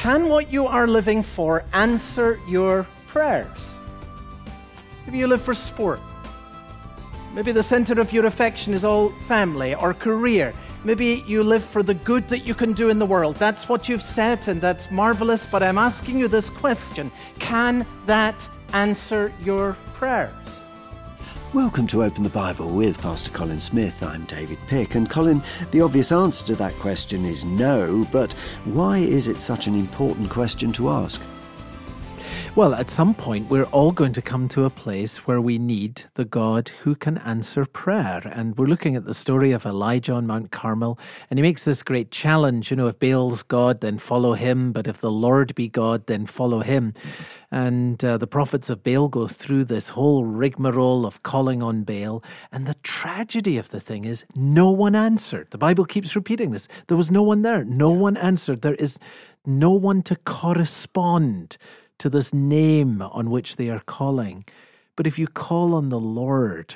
Can what you are living for answer your prayers? Maybe you live for sport. Maybe the center of your affection is all family or career. Maybe you live for the good that you can do in the world. That's what you've said, and that's marvelous. But I'm asking you this question Can that answer your prayers? Welcome to Open the Bible with Pastor Colin Smith. I'm David Pick. And Colin, the obvious answer to that question is no, but why is it such an important question to ask? Well, at some point, we're all going to come to a place where we need the God who can answer prayer. And we're looking at the story of Elijah on Mount Carmel. And he makes this great challenge you know, if Baal's God, then follow him. But if the Lord be God, then follow him. And uh, the prophets of Baal go through this whole rigmarole of calling on Baal. And the tragedy of the thing is, no one answered. The Bible keeps repeating this. There was no one there. No one answered. There is no one to correspond to this name on which they are calling. But if you call on the Lord,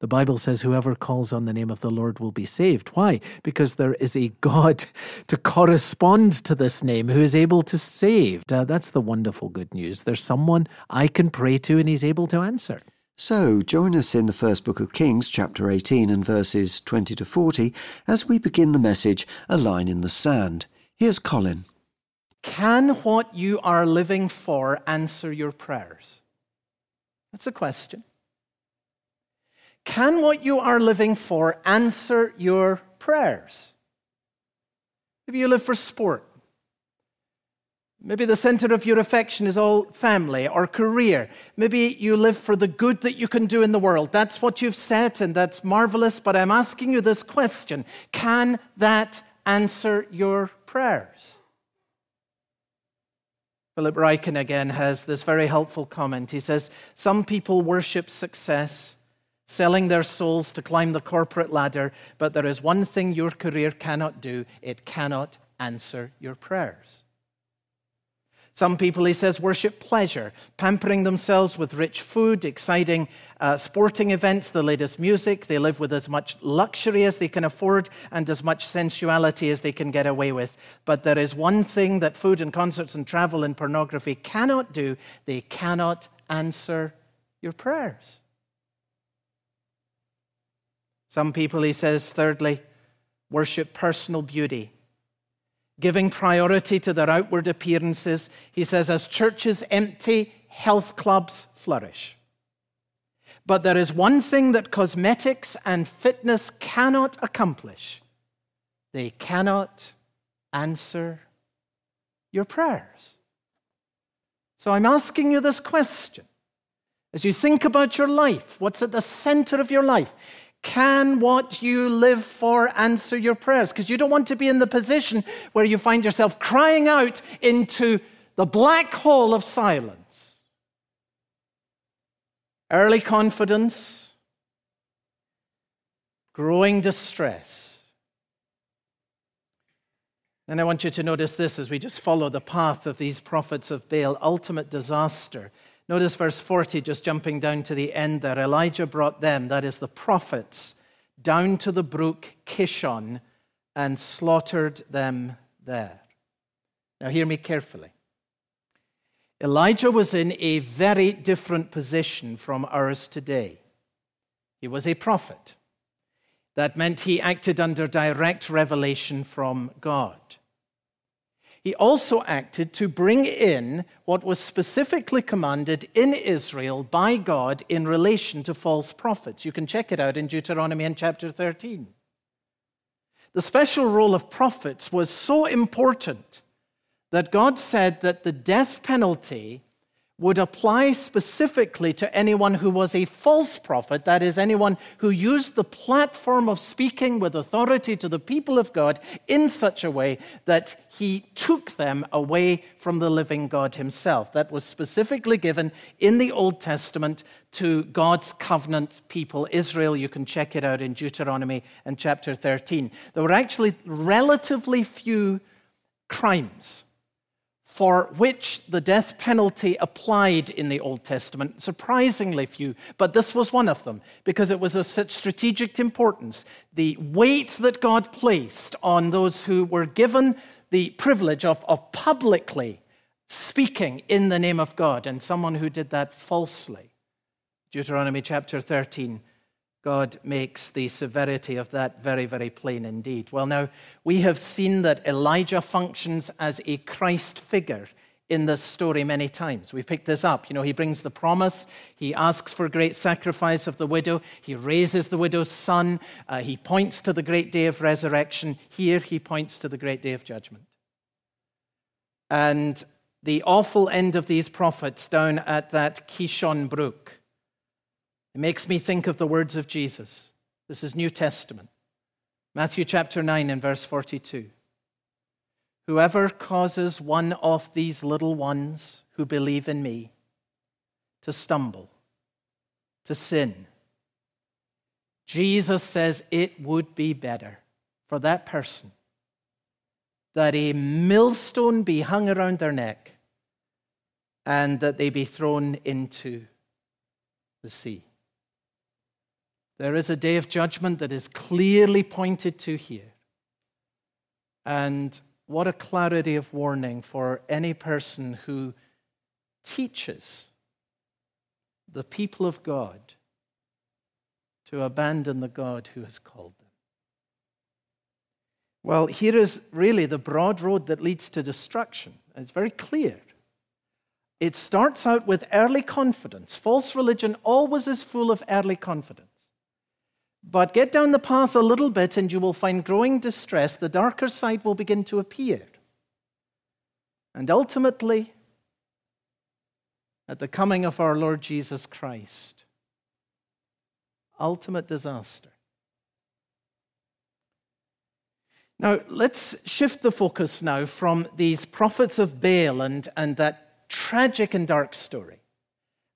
the Bible says, whoever calls on the name of the Lord will be saved. Why? Because there is a God to correspond to this name who is able to save. Uh, that's the wonderful good news. There's someone I can pray to and he's able to answer. So, join us in the first book of Kings, chapter 18 and verses 20 to 40, as we begin the message, A Line in the Sand. Here's Colin. Can what you are living for answer your prayers? That's a question. Can what you are living for answer your prayers? Maybe you live for sport. Maybe the center of your affection is all family or career. Maybe you live for the good that you can do in the world. That's what you've said, and that's marvelous. But I'm asking you this question Can that answer your prayers? Philip Ryken again has this very helpful comment. He says, Some people worship success, selling their souls to climb the corporate ladder, but there is one thing your career cannot do it cannot answer your prayers. Some people, he says, worship pleasure, pampering themselves with rich food, exciting uh, sporting events, the latest music. They live with as much luxury as they can afford and as much sensuality as they can get away with. But there is one thing that food and concerts and travel and pornography cannot do they cannot answer your prayers. Some people, he says, thirdly, worship personal beauty giving priority to their outward appearances. He says, as churches empty, health clubs flourish. But there is one thing that cosmetics and fitness cannot accomplish they cannot answer your prayers. So I'm asking you this question. As you think about your life, what's at the center of your life? Can what you live for answer your prayers? Because you don't want to be in the position where you find yourself crying out into the black hole of silence. Early confidence, growing distress. And I want you to notice this as we just follow the path of these prophets of Baal ultimate disaster Notice verse 40, just jumping down to the end there. Elijah brought them, that is the prophets, down to the brook Kishon and slaughtered them there. Now, hear me carefully. Elijah was in a very different position from ours today. He was a prophet. That meant he acted under direct revelation from God. He also acted to bring in what was specifically commanded in Israel by God in relation to false prophets. You can check it out in Deuteronomy in chapter 13. The special role of prophets was so important that God said that the death penalty would apply specifically to anyone who was a false prophet, that is, anyone who used the platform of speaking with authority to the people of God in such a way that he took them away from the living God himself. That was specifically given in the Old Testament to God's covenant people, Israel. You can check it out in Deuteronomy and chapter 13. There were actually relatively few crimes for which the death penalty applied in the Old Testament, surprisingly few, but this was one of them because it was of such strategic importance. The weight that God placed on those who were given the privilege of, of publicly speaking in the name of God, and someone who did that falsely. Deuteronomy chapter 13, God makes the severity of that very, very plain indeed. Well, now, we have seen that Elijah functions as a Christ figure in this story many times. We picked this up. You know, he brings the promise, he asks for great sacrifice of the widow, he raises the widow's son, uh, he points to the great day of resurrection. Here, he points to the great day of judgment. And the awful end of these prophets down at that Kishon brook. It makes me think of the words of Jesus. This is New Testament. Matthew chapter 9 and verse 42. Whoever causes one of these little ones who believe in me to stumble, to sin, Jesus says it would be better for that person that a millstone be hung around their neck and that they be thrown into the sea. There is a day of judgment that is clearly pointed to here. And what a clarity of warning for any person who teaches the people of God to abandon the God who has called them. Well, here is really the broad road that leads to destruction. It's very clear. It starts out with early confidence. False religion always is full of early confidence. But get down the path a little bit and you will find growing distress. The darker side will begin to appear. And ultimately, at the coming of our Lord Jesus Christ, ultimate disaster. Now, let's shift the focus now from these prophets of Baal and, and that tragic and dark story.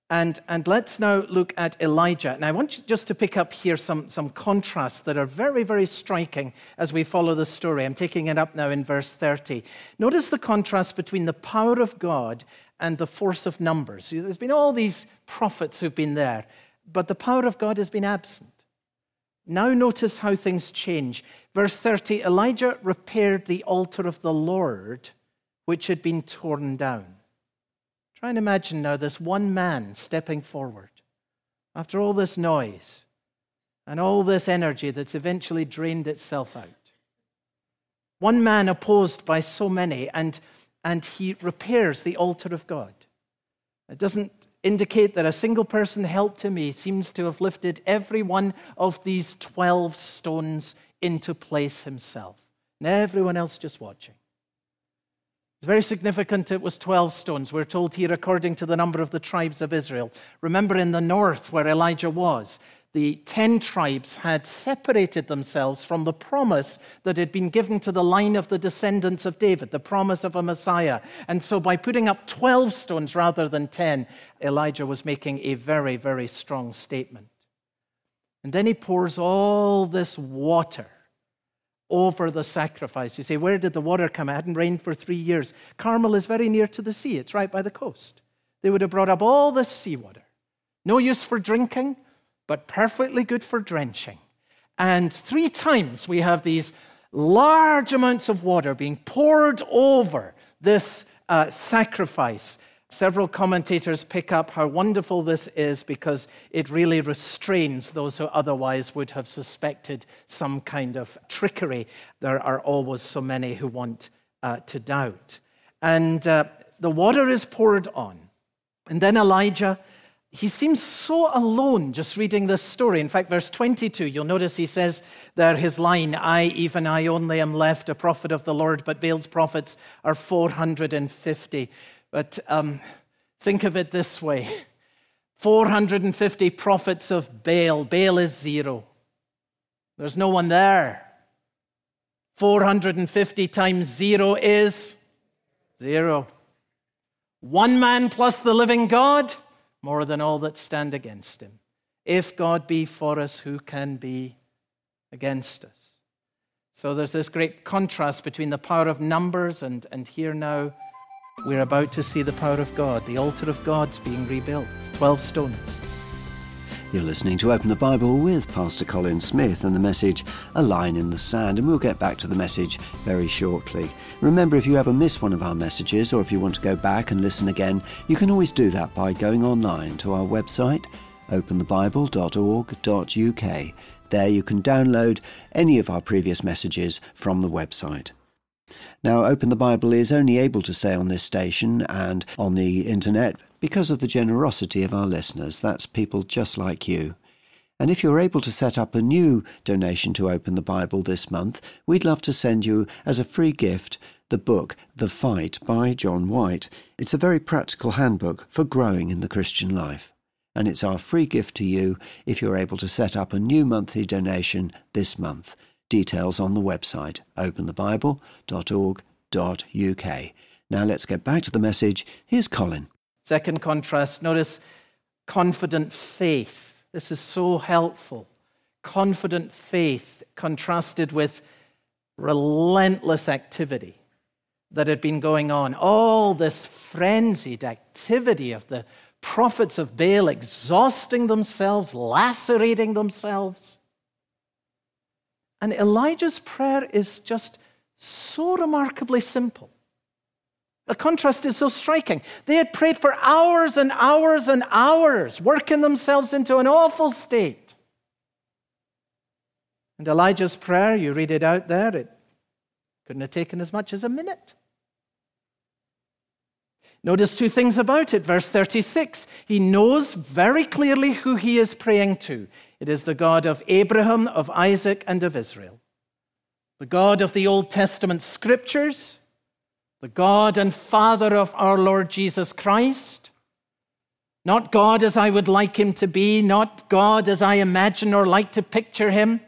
And, and let's now look at Elijah. And I want you just to pick up here some, some contrasts that are very, very striking as we follow the story. I'm taking it up now in verse 30. Notice the contrast between the power of God and the force of numbers. There's been all these prophets who've been there, but the power of God has been absent. Now, notice how things change. Verse 30 Elijah repaired the altar of the Lord, which had been torn down. Try and imagine now this one man stepping forward after all this noise and all this energy that's eventually drained itself out. One man opposed by so many, and, and he repairs the altar of God. It doesn't indicate that a single person helped him. He seems to have lifted every one of these 12 stones into place himself, and everyone else just watching. It's very significant it was 12 stones. We're told here according to the number of the tribes of Israel. Remember in the north where Elijah was, the 10 tribes had separated themselves from the promise that had been given to the line of the descendants of David, the promise of a Messiah. And so by putting up 12 stones rather than 10, Elijah was making a very, very strong statement. And then he pours all this water over the sacrifice. You say, Where did the water come? It hadn't rained for three years. Carmel is very near to the sea, it's right by the coast. They would have brought up all this seawater. No use for drinking, but perfectly good for drenching. And three times we have these large amounts of water being poured over this uh, sacrifice. Several commentators pick up how wonderful this is because it really restrains those who otherwise would have suspected some kind of trickery. There are always so many who want uh, to doubt. And uh, the water is poured on. And then Elijah, he seems so alone just reading this story. In fact, verse 22, you'll notice he says there his line, I, even I only am left, a prophet of the Lord, but Baal's prophets are 450. But um, think of it this way 450 prophets of Baal. Baal is zero. There's no one there. 450 times zero is zero. One man plus the living God, more than all that stand against him. If God be for us, who can be against us? So there's this great contrast between the power of numbers and, and here now we're about to see the power of God. The altar of God's being rebuilt. 12 stones. You're listening to Open the Bible with Pastor Colin Smith and the message A Line in the Sand, and we'll get back to the message very shortly. Remember, if you ever miss one of our messages or if you want to go back and listen again, you can always do that by going online to our website, openthebible.org.uk. There you can download any of our previous messages from the website. Now, Open the Bible is only able to stay on this station and on the internet because of the generosity of our listeners. That's people just like you. And if you're able to set up a new donation to Open the Bible this month, we'd love to send you as a free gift the book The Fight by John White. It's a very practical handbook for growing in the Christian life. And it's our free gift to you if you're able to set up a new monthly donation this month. Details on the website openthebible.org.uk. Now let's get back to the message. Here's Colin. Second contrast, notice confident faith. This is so helpful. Confident faith contrasted with relentless activity that had been going on. All this frenzied activity of the prophets of Baal exhausting themselves, lacerating themselves. And Elijah's prayer is just so remarkably simple. The contrast is so striking. They had prayed for hours and hours and hours, working themselves into an awful state. And Elijah's prayer, you read it out there, it couldn't have taken as much as a minute. Notice two things about it. Verse 36 he knows very clearly who he is praying to. It is the God of Abraham, of Isaac, and of Israel. The God of the Old Testament scriptures, the God and Father of our Lord Jesus Christ. Not God as I would like him to be, not God as I imagine or like to picture him,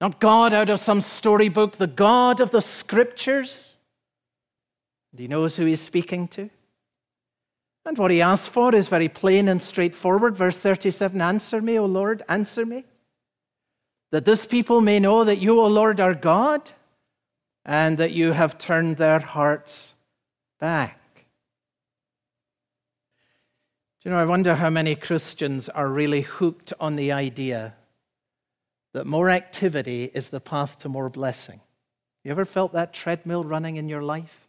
not God out of some storybook, the God of the scriptures. And he knows who he's speaking to. And what he asks for is very plain and straightforward. Verse 37 Answer me, O Lord, answer me. That this people may know that you, O Lord, are God, and that you have turned their hearts back. Do you know, I wonder how many Christians are really hooked on the idea that more activity is the path to more blessing. You ever felt that treadmill running in your life?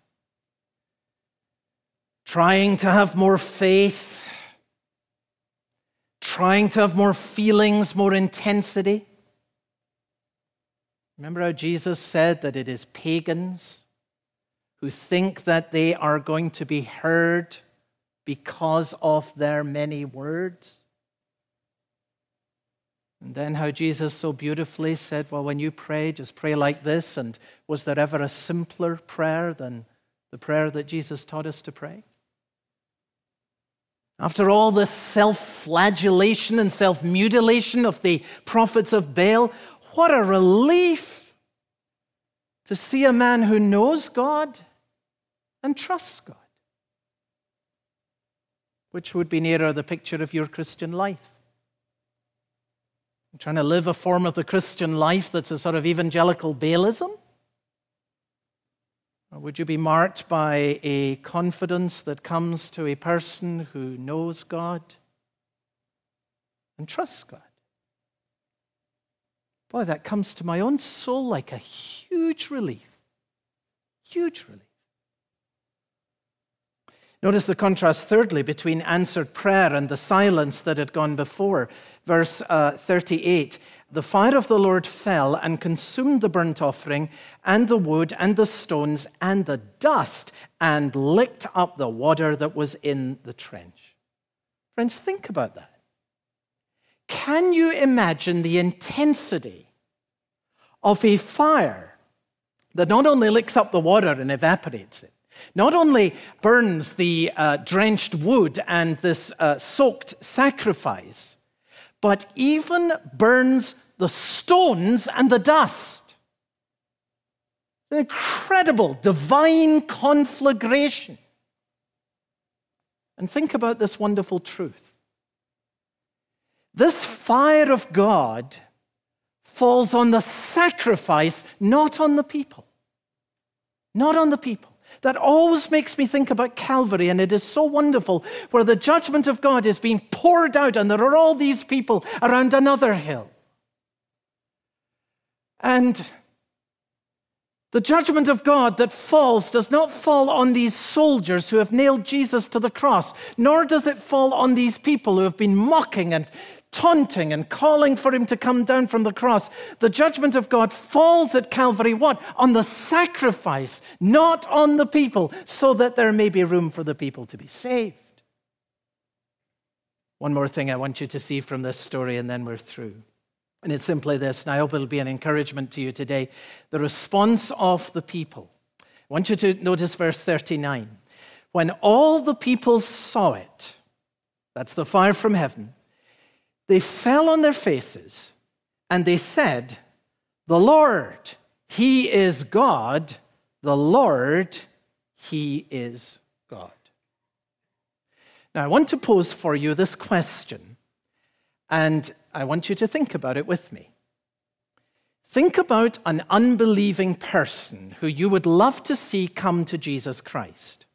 Trying to have more faith, trying to have more feelings, more intensity. Remember how Jesus said that it is pagans who think that they are going to be heard because of their many words? And then how Jesus so beautifully said, Well, when you pray, just pray like this. And was there ever a simpler prayer than the prayer that Jesus taught us to pray? After all this self flagellation and self mutilation of the prophets of Baal, what a relief to see a man who knows God and trusts God. Which would be nearer the picture of your Christian life? trying to live a form of the Christian life that's a sort of evangelical Baalism? Would you be marked by a confidence that comes to a person who knows God and trusts God? Boy, that comes to my own soul like a huge relief. Huge relief. Notice the contrast, thirdly, between answered prayer and the silence that had gone before. Verse uh, 38 the fire of the Lord fell and consumed the burnt offering and the wood and the stones and the dust and licked up the water that was in the trench. Friends, think about that. Can you imagine the intensity of a fire that not only licks up the water and evaporates it, not only burns the uh, drenched wood and this uh, soaked sacrifice, but even burns the stones and the dust. An incredible divine conflagration. And think about this wonderful truth. This fire of God falls on the sacrifice, not on the people. Not on the people. That always makes me think about Calvary, and it is so wonderful where the judgment of God is being poured out, and there are all these people around another hill. And the judgment of God that falls does not fall on these soldiers who have nailed Jesus to the cross, nor does it fall on these people who have been mocking and taunting and calling for him to come down from the cross. The judgment of God falls at Calvary, what? On the sacrifice, not on the people, so that there may be room for the people to be saved. One more thing I want you to see from this story, and then we're through. And it's simply this, and I hope it'll be an encouragement to you today. The response of the people. I want you to notice verse 39. When all the people saw it, that's the fire from heaven, they fell on their faces and they said, The Lord, He is God. The Lord, He is God. Now, I want to pose for you this question, and I want you to think about it with me. Think about an unbelieving person who you would love to see come to Jesus Christ.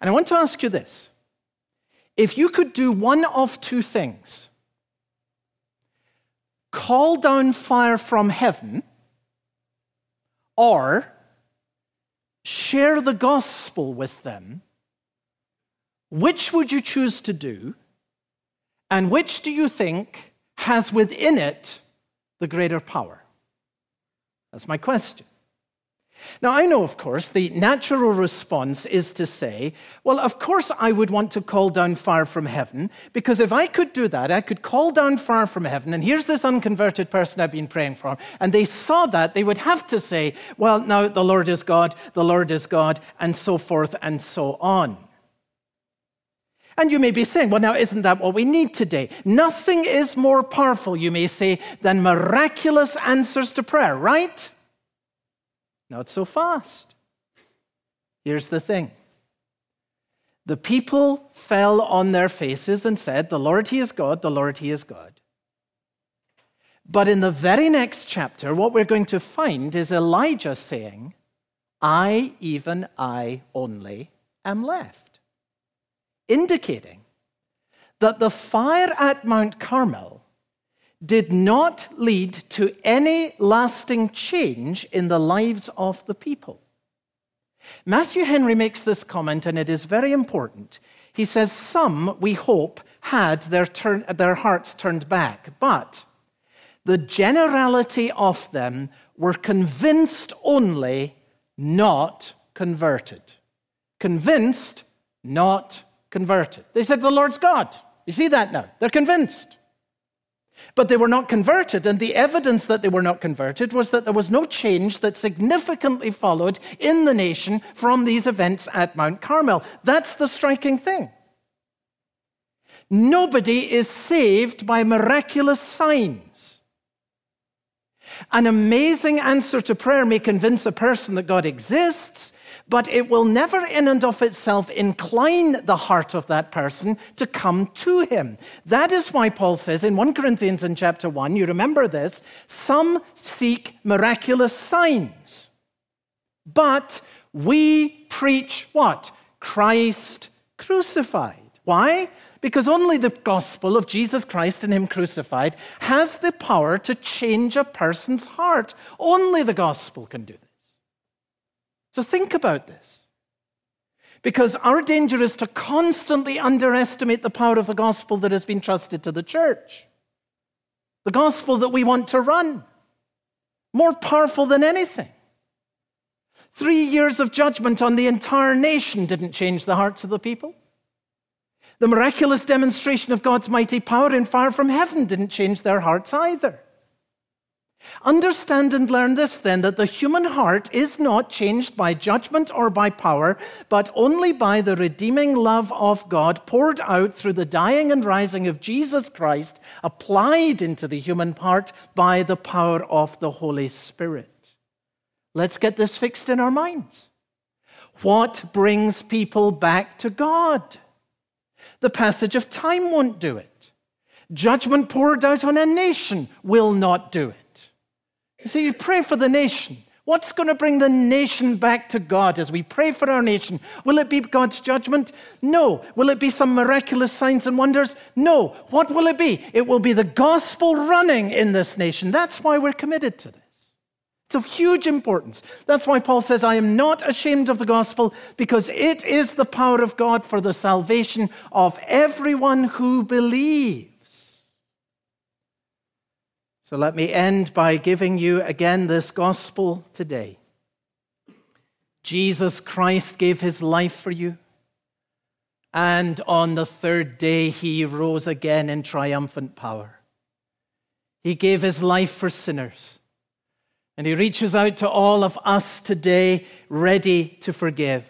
And I want to ask you this if you could do one of two things call down fire from heaven or share the gospel with them, which would you choose to do? And which do you think has within it the greater power? That's my question. Now, I know, of course, the natural response is to say, well, of course, I would want to call down fire from heaven, because if I could do that, I could call down fire from heaven, and here's this unconverted person I've been praying for, and they saw that, they would have to say, well, now the Lord is God, the Lord is God, and so forth and so on. And you may be saying, well, now, isn't that what we need today? Nothing is more powerful, you may say, than miraculous answers to prayer, right? Not so fast. Here's the thing the people fell on their faces and said, The Lord, He is God, the Lord, He is God. But in the very next chapter, what we're going to find is Elijah saying, I, even I only, am left. Indicating that the fire at Mount Carmel did not lead to any lasting change in the lives of the people. Matthew Henry makes this comment, and it is very important. He says, Some, we hope, had their, turn, their hearts turned back, but the generality of them were convinced only, not converted. Convinced, not converted. They said, The Lord's God. You see that now? They're convinced. But they were not converted, and the evidence that they were not converted was that there was no change that significantly followed in the nation from these events at Mount Carmel. That's the striking thing. Nobody is saved by miraculous signs. An amazing answer to prayer may convince a person that God exists, but it will never in and of itself incline the heart of that person to come to him. That is why Paul says in 1 Corinthians in chapter 1, you remember this, some seek miraculous signs. But we preach what? Christ crucified. Why? Because only the gospel of Jesus Christ and Him crucified has the power to change a person's heart. Only the gospel can do this. So think about this. Because our danger is to constantly underestimate the power of the gospel that has been trusted to the church. The gospel that we want to run. More powerful than anything. Three years of judgment on the entire nation didn't change the hearts of the people. The miraculous demonstration of God's mighty power in fire from heaven didn't change their hearts either. Understand and learn this then that the human heart is not changed by judgment or by power, but only by the redeeming love of God poured out through the dying and rising of Jesus Christ, applied into the human heart by the power of the Holy Spirit. Let's get this fixed in our minds. What brings people back to God? The passage of time won't do it. Judgment poured out on a nation will not do it. You see, you pray for the nation. What's going to bring the nation back to God as we pray for our nation? Will it be God's judgment? No. Will it be some miraculous signs and wonders? No. What will it be? It will be the gospel running in this nation. That's why we're committed to this. It's of huge importance. That's why Paul says, I am not ashamed of the gospel because it is the power of God for the salvation of everyone who believes. So let me end by giving you again this gospel today. Jesus Christ gave his life for you, and on the third day he rose again in triumphant power. He gave his life for sinners, and he reaches out to all of us today, ready to forgive.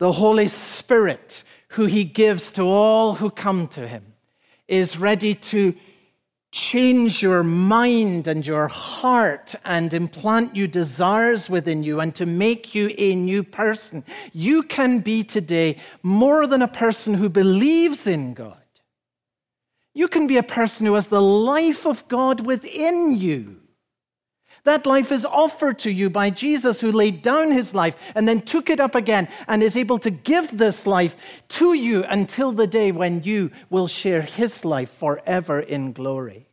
The Holy Spirit, who he gives to all who come to him, is ready to change your mind and your heart and implant new desires within you and to make you a new person. You can be today more than a person who believes in God. You can be a person who has the life of God within you. That life is offered to you by Jesus, who laid down his life and then took it up again and is able to give this life to you until the day when you will share his life forever in glory.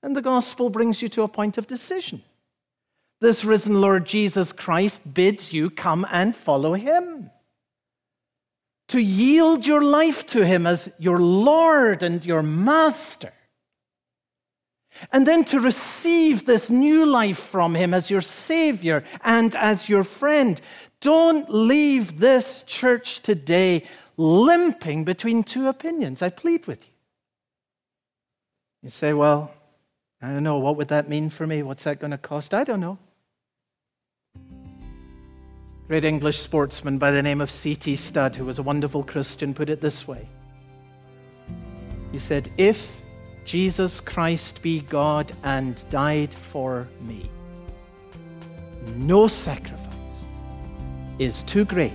And the gospel brings you to a point of decision. This risen Lord Jesus Christ bids you come and follow him. To yield your life to him as your Lord and your Master and then to receive this new life from Him as your Savior and as your friend. Don't leave this church today limping between two opinions. I plead with you. You say, well, I don't know, what would that mean for me? What's that going to cost? I don't know. Great English sportsman by the name of C.T. Studd, who was a wonderful Christian, put it this way. He said, If Jesus Christ be God and died for me. No sacrifice is too great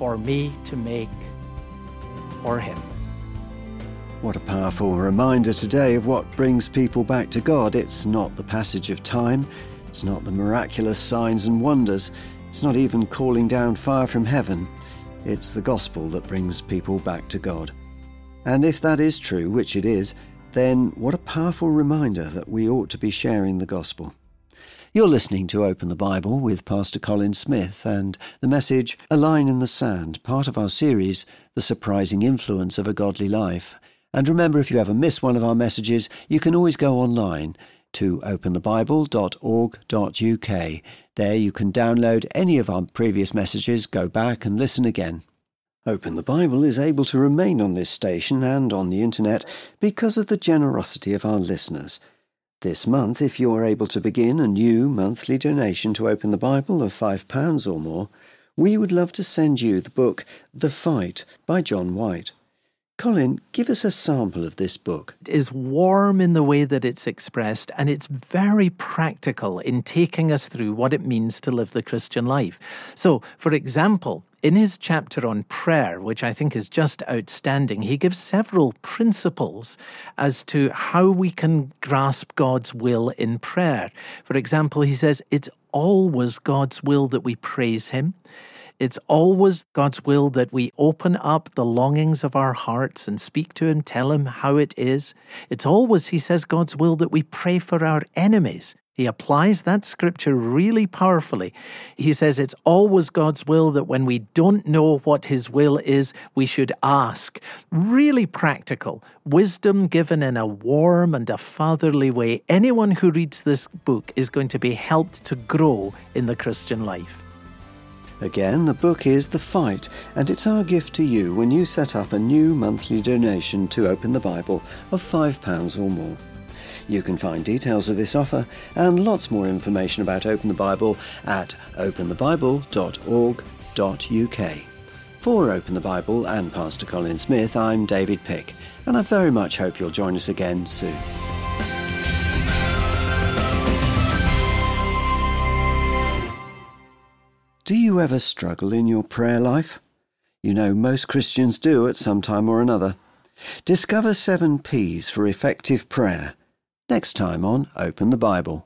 for me to make for him. What a powerful reminder today of what brings people back to God. It's not the passage of time, it's not the miraculous signs and wonders, it's not even calling down fire from heaven. It's the gospel that brings people back to God. And if that is true, which it is, then what a powerful reminder that we ought to be sharing the gospel. You're listening to Open the Bible with Pastor Colin Smith and the message A Line in the Sand, part of our series The Surprising Influence of a Godly Life. And remember, if you ever miss one of our messages, you can always go online to openthebible.org.uk. There you can download any of our previous messages, go back and listen again. Open the Bible is able to remain on this station and on the internet because of the generosity of our listeners. This month, if you're able to begin a new monthly donation to Open the Bible of £5 or more, we would love to send you the book The Fight by John White. Colin, give us a sample of this book. It is warm in the way that it's expressed, and it's very practical in taking us through what it means to live the Christian life. So, for example, in his chapter on prayer, which I think is just outstanding, he gives several principles as to how we can grasp God's will in prayer. For example, he says it's always God's will that we praise him. It's always God's will that we open up the longings of our hearts and speak to Him, tell Him how it is. It's always, He says, God's will that we pray for our enemies. He applies that scripture really powerfully. He says it's always God's will that when we don't know what His will is, we should ask. Really practical. Wisdom given in a warm and a fatherly way. Anyone who reads this book is going to be helped to grow in the Christian life. Again, the book is The Fight, and it's our gift to you when you set up a new monthly donation to Open the Bible of £5 or more. You can find details of this offer and lots more information about Open the Bible at openthebible.org.uk. For Open the Bible and Pastor Colin Smith, I'm David Pick, and I very much hope you'll join us again soon. Do you ever struggle in your prayer life? You know, most Christians do at some time or another. Discover seven P's for effective prayer next time on Open the Bible.